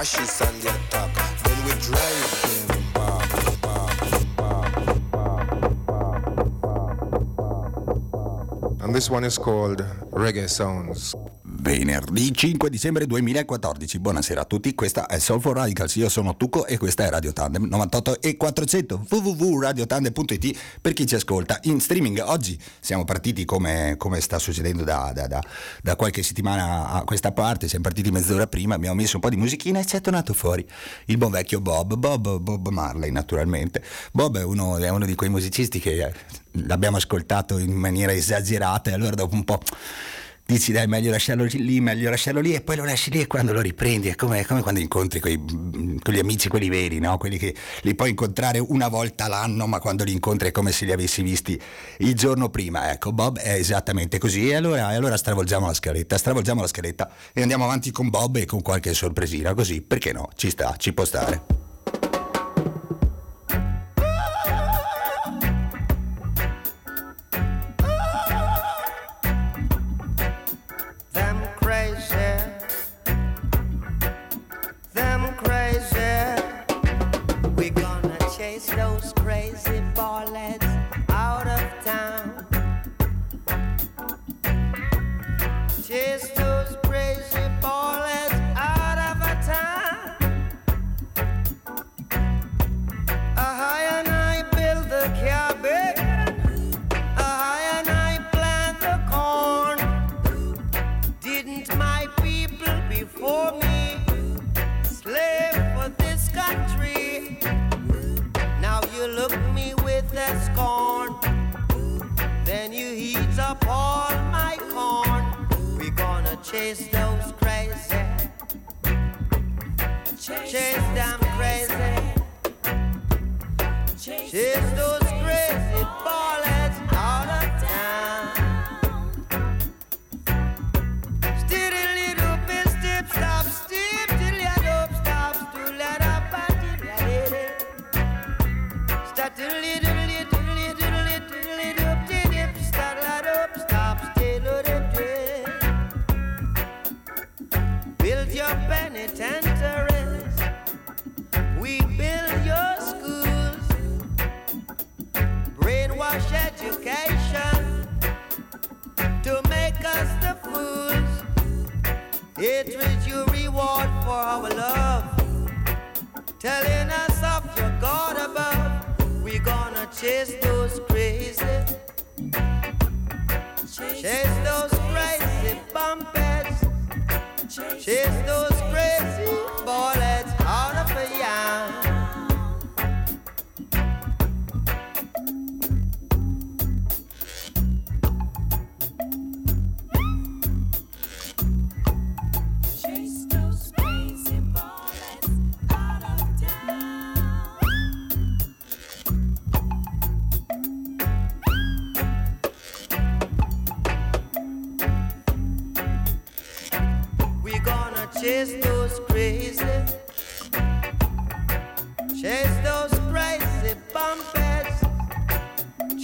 the attack. Then we drive them. And this one is called Reggae Sounds. Venerdì 5 dicembre 2014. Buonasera a tutti, questa è Soul for Radicals. Io sono Tucco e questa è Radio Tandem 98 e 400 www.radiotandem.it per chi ci ascolta in streaming. Oggi siamo partiti come, come sta succedendo da, da, da, da, qualche settimana a questa parte. Siamo partiti mezz'ora prima, abbiamo messo un po' di musichina e ci è tornato fuori il buon vecchio Bob, Bob, Bob Marley naturalmente. Bob è uno, è uno di quei musicisti che l'abbiamo ascoltato in maniera esagerata e allora dopo un po' dici dai meglio lasciarlo lì, meglio lasciarlo lì e poi lo lasci lì e quando lo riprendi è come, come quando incontri quegli amici, quelli veri, no? quelli che li puoi incontrare una volta l'anno ma quando li incontri è come se li avessi visti il giorno prima. Ecco, Bob è esattamente così e allora, e allora stravolgiamo la scaletta, stravolgiamo la scaletta e andiamo avanti con Bob e con qualche sorpresina così, perché no? Ci sta, ci può stare.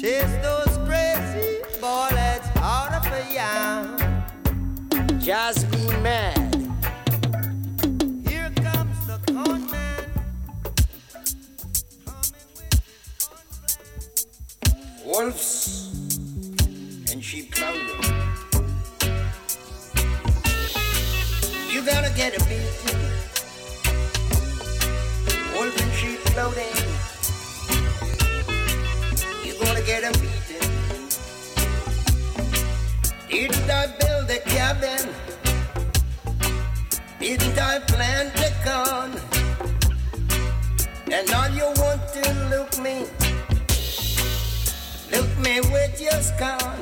Chase those crazy bullets out of a yam. Just be mad. Here comes the con man. Wolves and sheep clown. You gotta get a beer. cabin. Didn't I plant the come? And now you want to look me, look me with your scorn.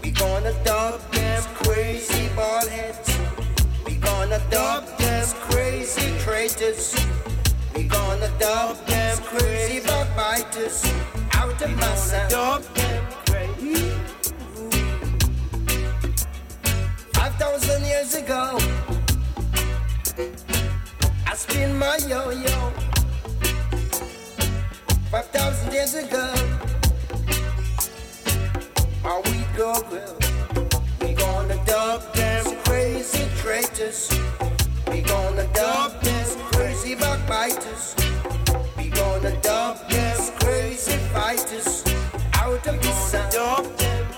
We gonna dub them crazy ball heads. We gonna dub them crazy traitors. We gonna dub them crazy bug backbiters. Out of my sound. Thousand years ago, I spin my yo-yo. Five thousand years ago, our we go. We gonna dub them crazy traitors. We gonna dub them crazy backbiters. We gonna dub them crazy fighters out of the sun.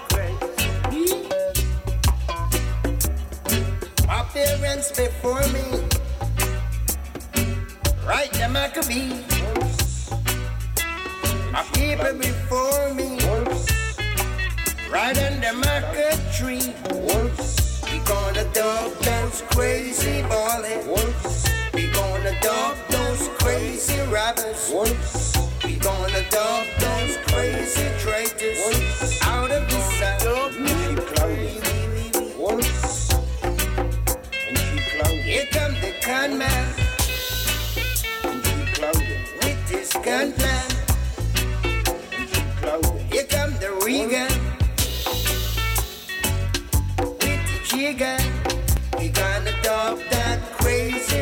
Parents before me, right the Maccabees. My people before me, right under Maccabee tree. We gonna dub those crazy ballheads. We gonna dub those crazy rappers. We gonna dub those crazy traitors out of the sun. Come the con man with his gun plan. Here come the Regan with the jigger. We gonna dub that crazy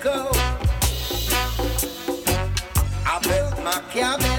ago, I built my cabin.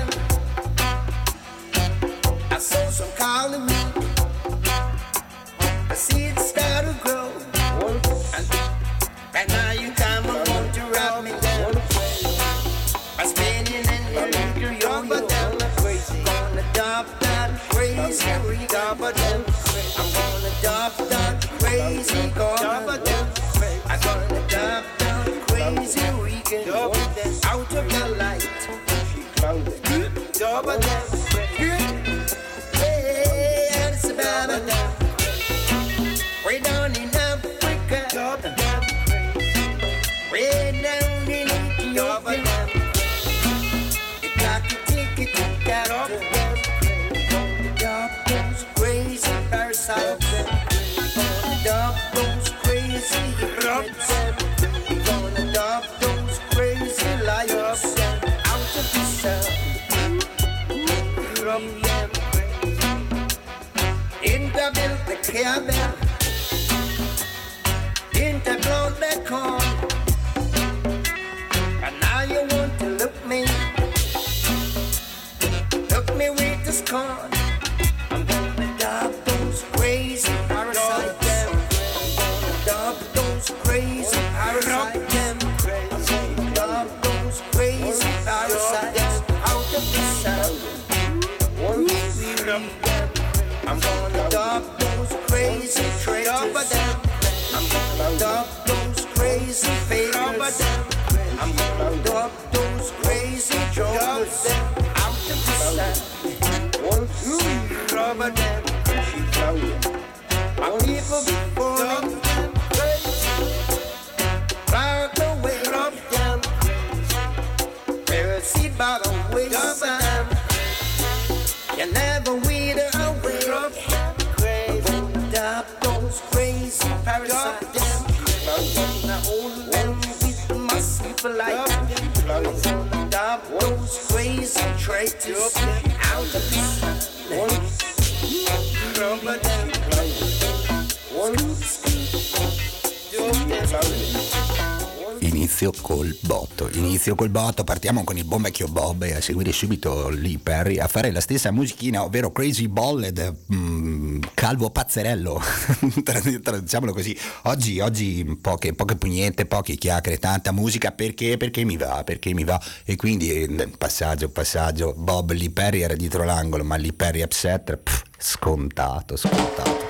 Built the cabin. Inter cloned the corn. And now you want to look me. Look me with the scorn. Dub those crazy fakers. I'm dub those crazy jokers. Rubber them. straight to a out of the Once from a. Once out Inizio col botto, inizio col botto, partiamo con il buon vecchio Bob e a seguire subito Lee Perry a fare la stessa musichina, ovvero Crazy Ballad, mm, calvo pazzerello, traduciamolo così. Oggi, oggi poche, poche pugnette, poche chiacchiere, tanta musica perché? Perché mi va, perché mi va. E quindi eh, passaggio, passaggio, Bob Lee Perry era dietro l'angolo, ma Lee Perry upset, pff, scontato, scontato.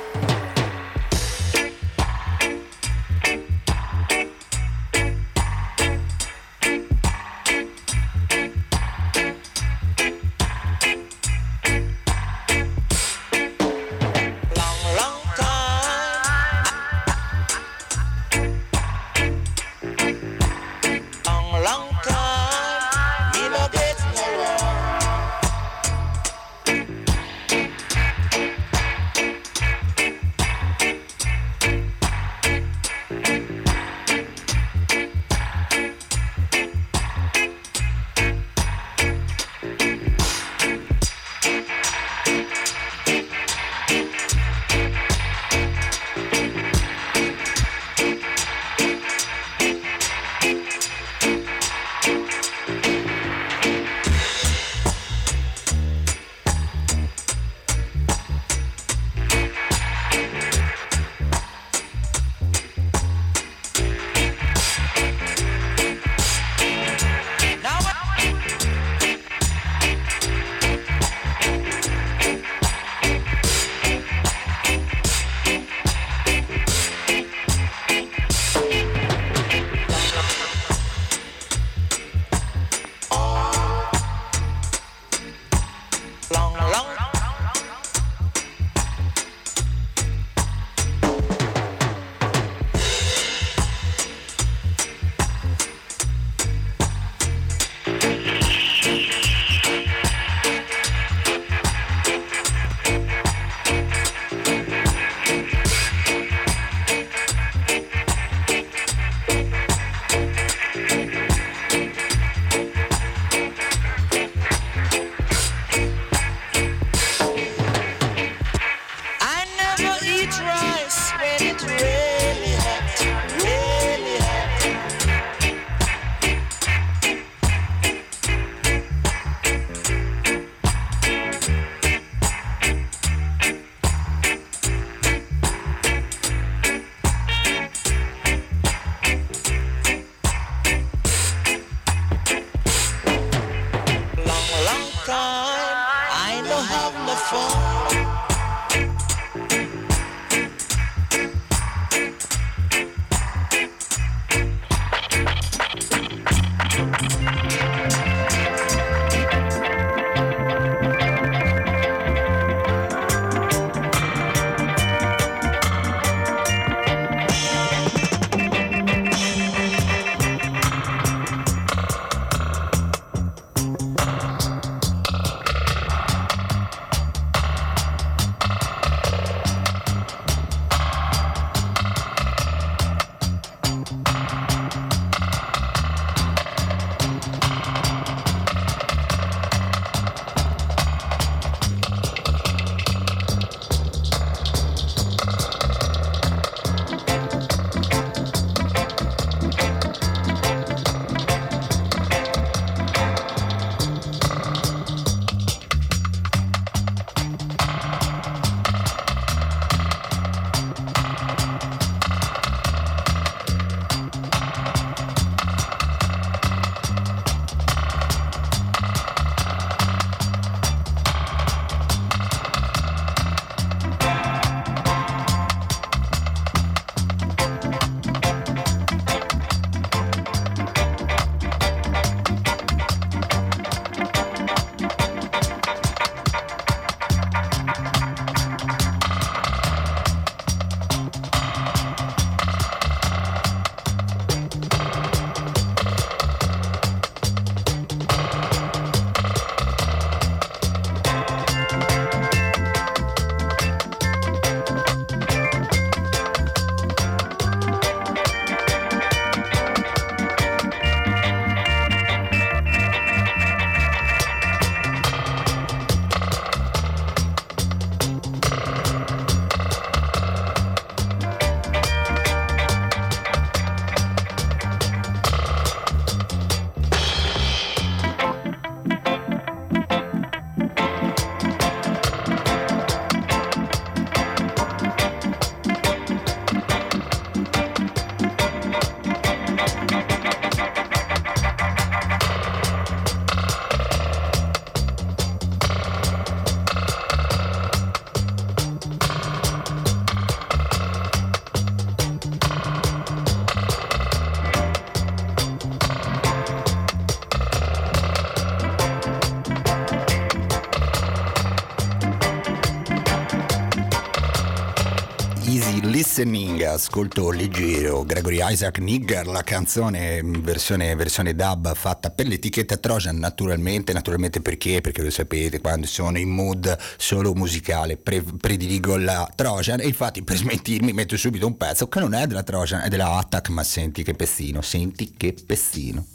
Ascolto leggero, Gregory Isaac Nigger, la canzone mm, versione, versione dub fatta per l'etichetta Trojan, naturalmente, naturalmente perché? Perché lo sapete, quando sono in mood solo musicale pre- prediligo la Trojan e infatti per smentirmi metto subito un pezzo che non è della Trojan, è della Attack, ma senti che pestino, senti che pestino.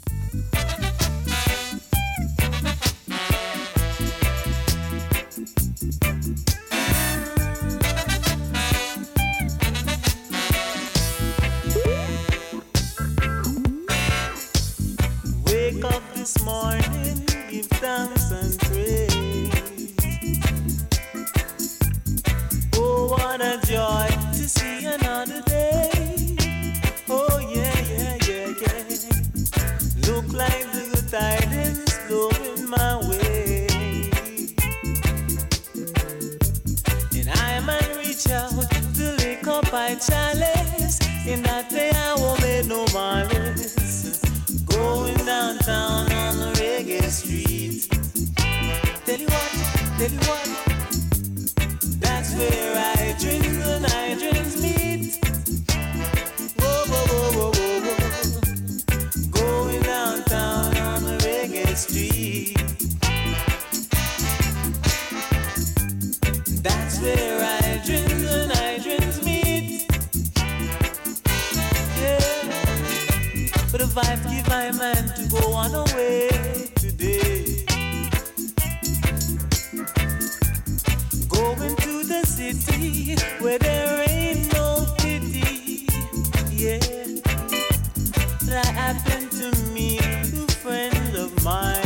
If I give my man to go on away today, going to the city where there ain't no pity, yeah. That happened to me, to friend of mine.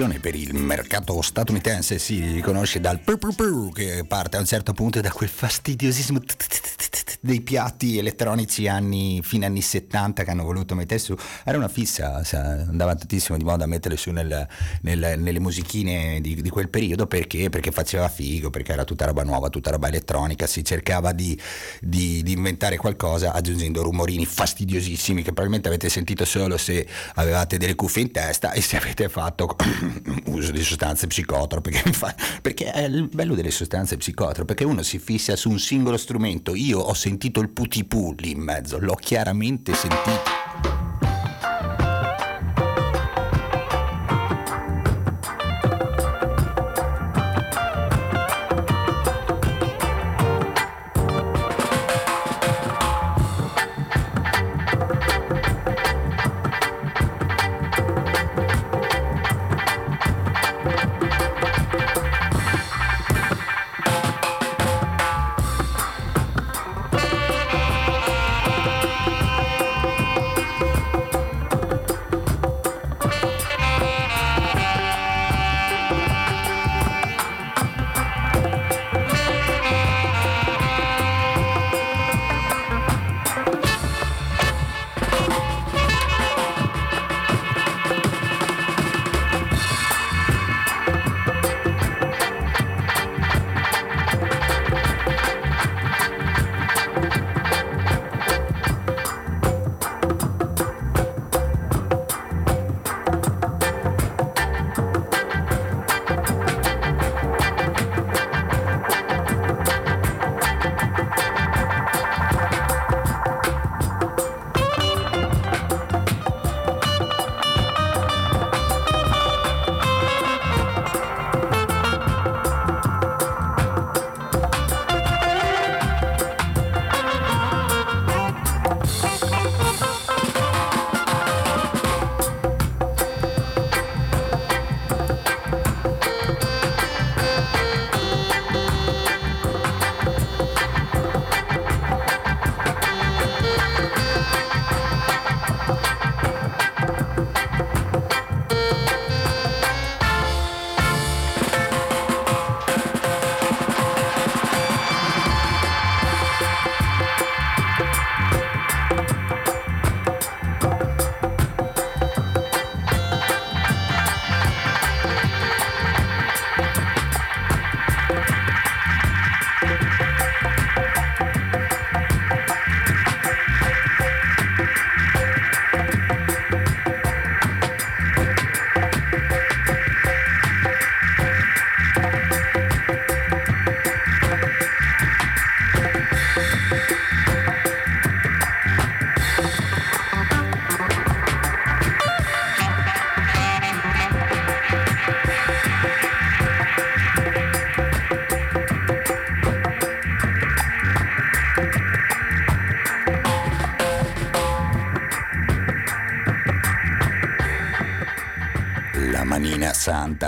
Versione per il mercato statunitense si riconosce dal pur pur pur che parte a un certo punto da quel fastidiosissimo dei piatti elettronici anni, fine anni 70 che hanno voluto mettere su. Era una fissa, sa, andava tantissimo di moda a metterle su nel- nel- nelle musichine di, di quel periodo perché? Perché faceva figo, perché era tutta roba nuova, tutta roba elettronica, si cercava di, di- di inventare qualcosa aggiungendo rumorini fastidiosissimi che probabilmente avete sentito solo se avevate delle cuffie in testa e se avete fatto uso di sostanze psicotrope perché, perché è il bello delle sostanze psicotrope perché uno si fissa su un singolo strumento io ho sentito il putipu lì in mezzo l'ho chiaramente sentito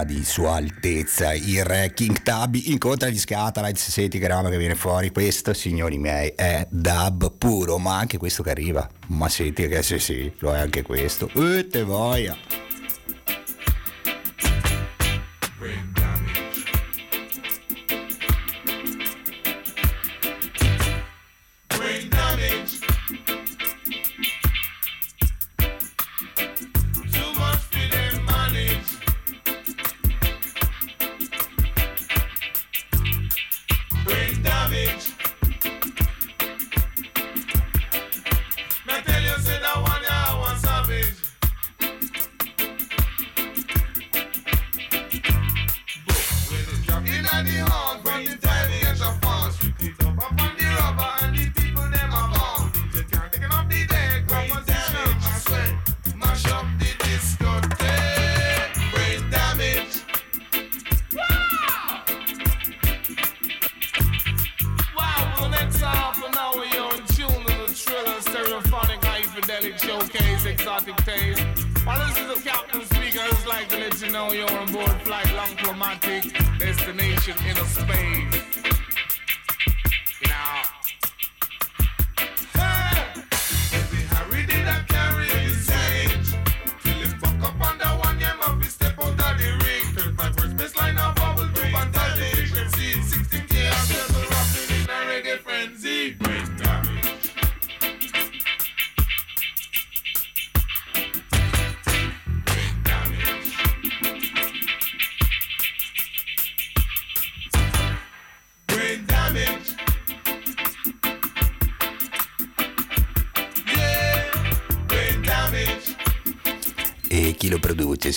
di Sua Altezza, il Re King Tabby incontra gli Scatalites, senti che roba che viene fuori, questo signori miei è dub puro, ma anche questo che arriva, ma senti che sì sì, lo è anche questo, e te voglia.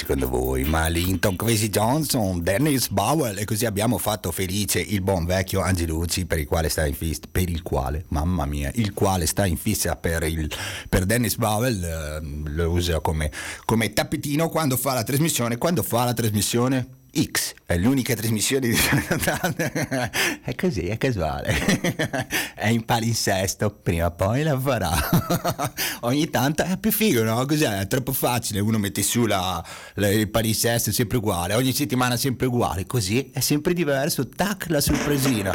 Secondo voi? Ma Linton, Quincy Johnson, Dennis Bowell e così abbiamo fatto felice il buon vecchio Angelucci per il quale sta in fissa, per il quale, mamma mia, il quale sta in fissa per, il, per Dennis Bowell, eh, lo usa come, come tappetino quando fa la trasmissione, quando fa la trasmissione X, è l'unica trasmissione di è così, è casuale, è in palinsesto, prima o poi la farà. Ogni tanto è più figo, no? Cos'è? È troppo facile, uno mette su la, la- il palinsesto, sempre uguale, ogni settimana sempre uguale, così è sempre diverso, tac, la sorpresina.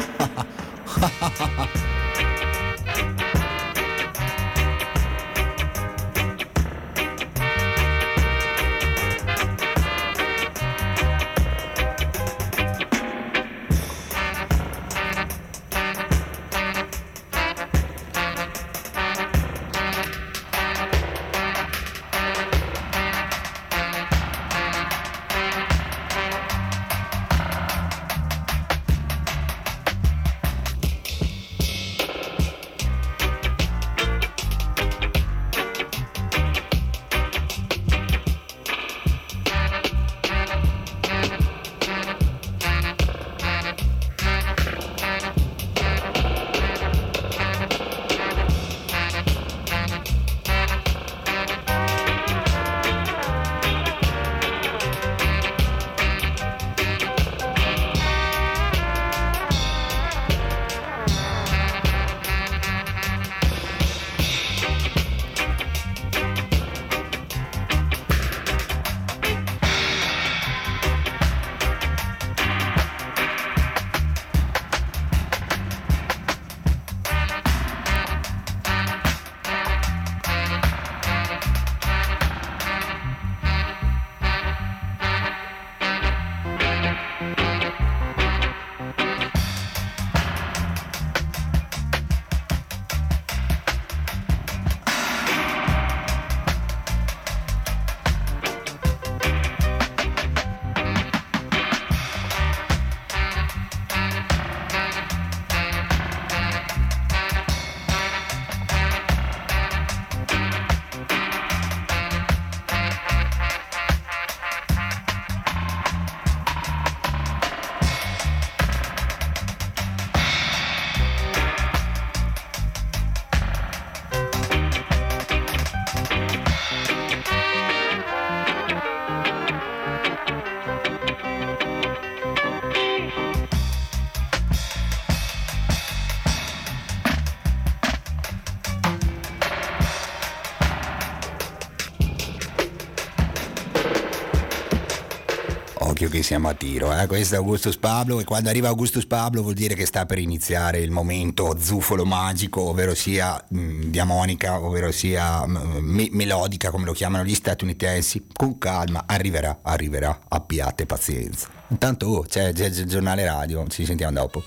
Siamo a tiro. Eh? Questo è Augustus Pablo e quando arriva Augustus Pablo vuol dire che sta per iniziare il momento zufolo magico, ovvero sia mh, diamonica, ovvero sia mh, me- melodica come lo chiamano gli statunitensi. Con calma arriverà, arriverà, abbiate pazienza. Intanto oh, c'è, c'è il giornale radio, ci sentiamo dopo.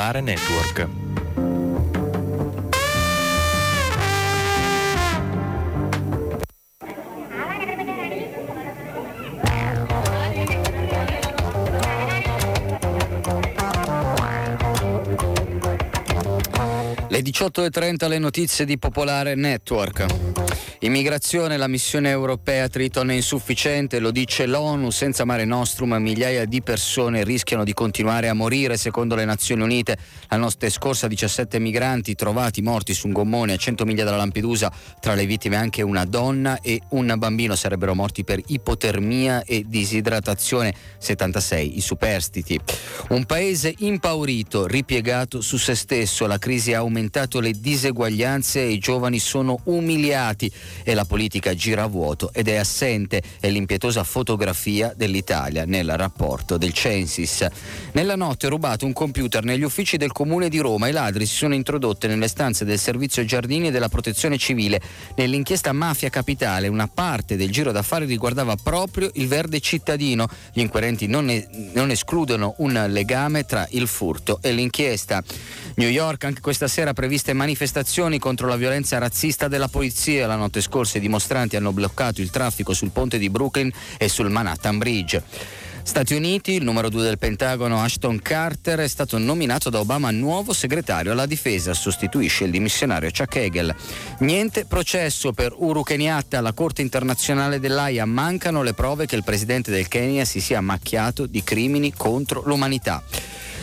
Popolare Network. Le 18.30 le notizie di Popolare Network. Immigrazione, la missione europea Triton è insufficiente, lo dice l'ONU, senza Mare Nostrum migliaia di persone rischiano di continuare a morire, secondo le Nazioni Unite. La notte scorsa 17 migranti trovati morti su un gommone a 100 miglia dalla Lampedusa, tra le vittime anche una donna e un bambino sarebbero morti per ipotermia e disidratazione, 76 i superstiti. Un paese impaurito, ripiegato su se stesso, la crisi ha aumentato le diseguaglianze e i giovani sono umiliati e la politica gira a vuoto ed è assente è l'impietosa fotografia dell'Italia nel rapporto del Censis. Nella notte rubato un computer negli uffici del comune di Roma i ladri si sono introdotti nelle stanze del servizio giardini e della protezione civile. Nell'inchiesta Mafia Capitale una parte del giro d'affari riguardava proprio il verde cittadino. Gli inquirenti non, ne- non escludono un legame tra il furto e l'inchiesta. New York anche questa sera previste manifestazioni contro la violenza razzista della polizia. La notte scorsa i dimostranti hanno bloccato il traffico sul ponte di Brooklyn e sul Manhattan Bridge. Stati Uniti, il numero due del Pentagono Ashton Carter è stato nominato da Obama nuovo segretario alla difesa, sostituisce il dimissionario Chuck Hagel. Niente processo per Uru Kenyatta alla Corte internazionale dell'AIA, mancano le prove che il presidente del Kenya si sia macchiato di crimini contro l'umanità.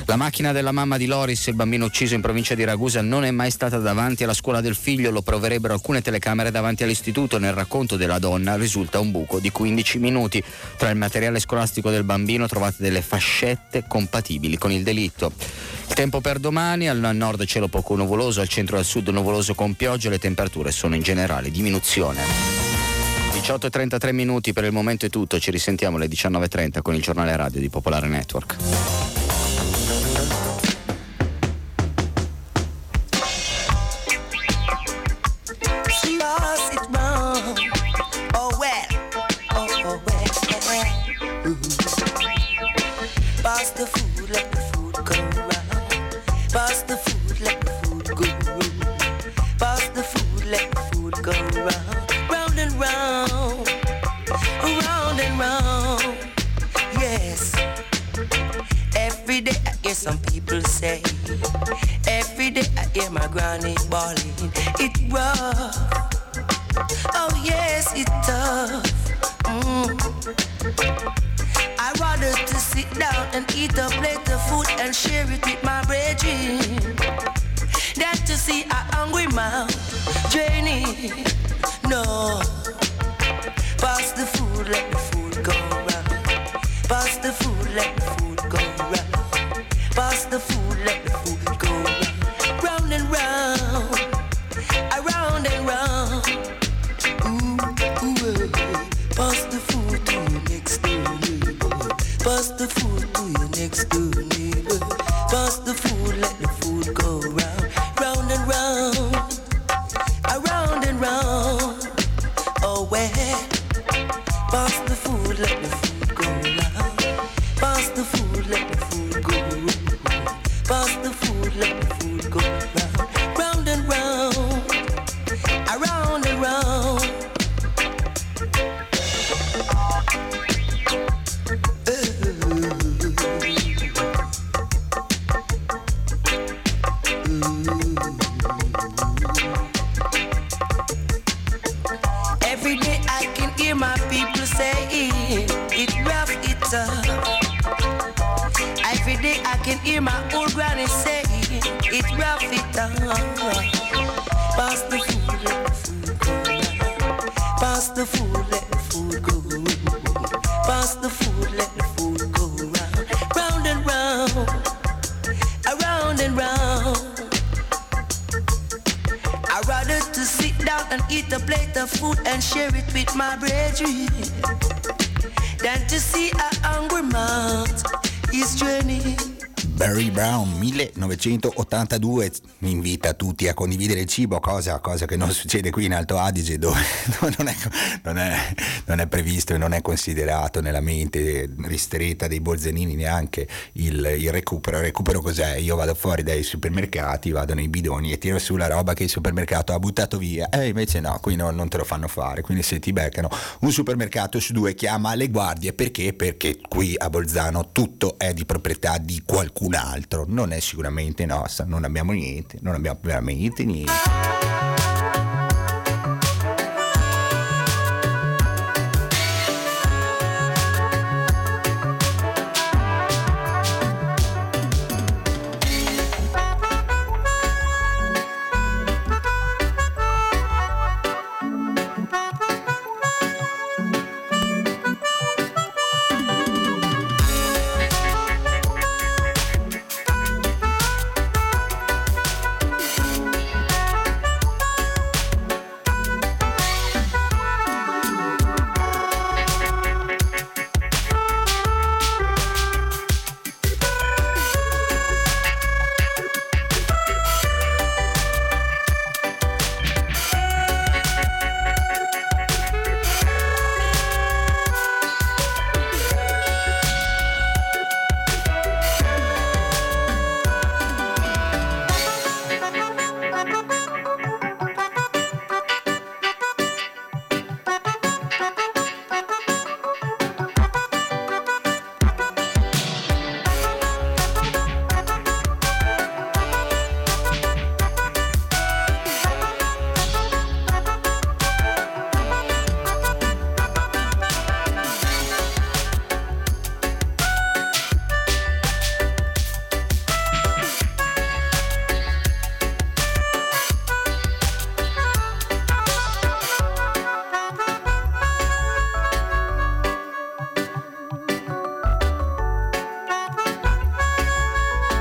La macchina della mamma di Loris, il bambino ucciso in provincia di Ragusa, non è mai stata davanti alla scuola del figlio, lo proverebbero alcune telecamere davanti all'istituto. Nel racconto della donna risulta un buco di 15 minuti. Tra il materiale scolastico del bambino trovate delle fascette compatibili con il delitto. Il tempo per domani, al nord cielo poco nuvoloso, al centro e al sud nuvoloso con pioggia, le temperature sono in generale diminuzione. 18.33 minuti per il momento è tutto, ci risentiamo alle 19.30 con il giornale radio di Popolare Network. and eat a plate of food and share it with my brethren than to see a hungry mouth is draining. Barry Brown 1982 mi invita tutti a condividere il cibo, cosa, cosa che non succede qui in Alto Adige dove non è, non, è, non è, previsto e non è considerato nella mente ristretta dei bolzanini neanche il, il recupero. Il recupero cos'è? Io vado fuori dai supermercati, vado nei bidoni e tiro su la roba che il supermercato ha buttato via e invece no, qui no, non te lo fanno fare, quindi se ti beccano un supermercato su due chiama le guardie perché? Perché qui a Bolzano tutto è di proprietà di qualcuno qualcun altro, non è sicuramente nostra, non abbiamo niente, non abbiamo veramente niente.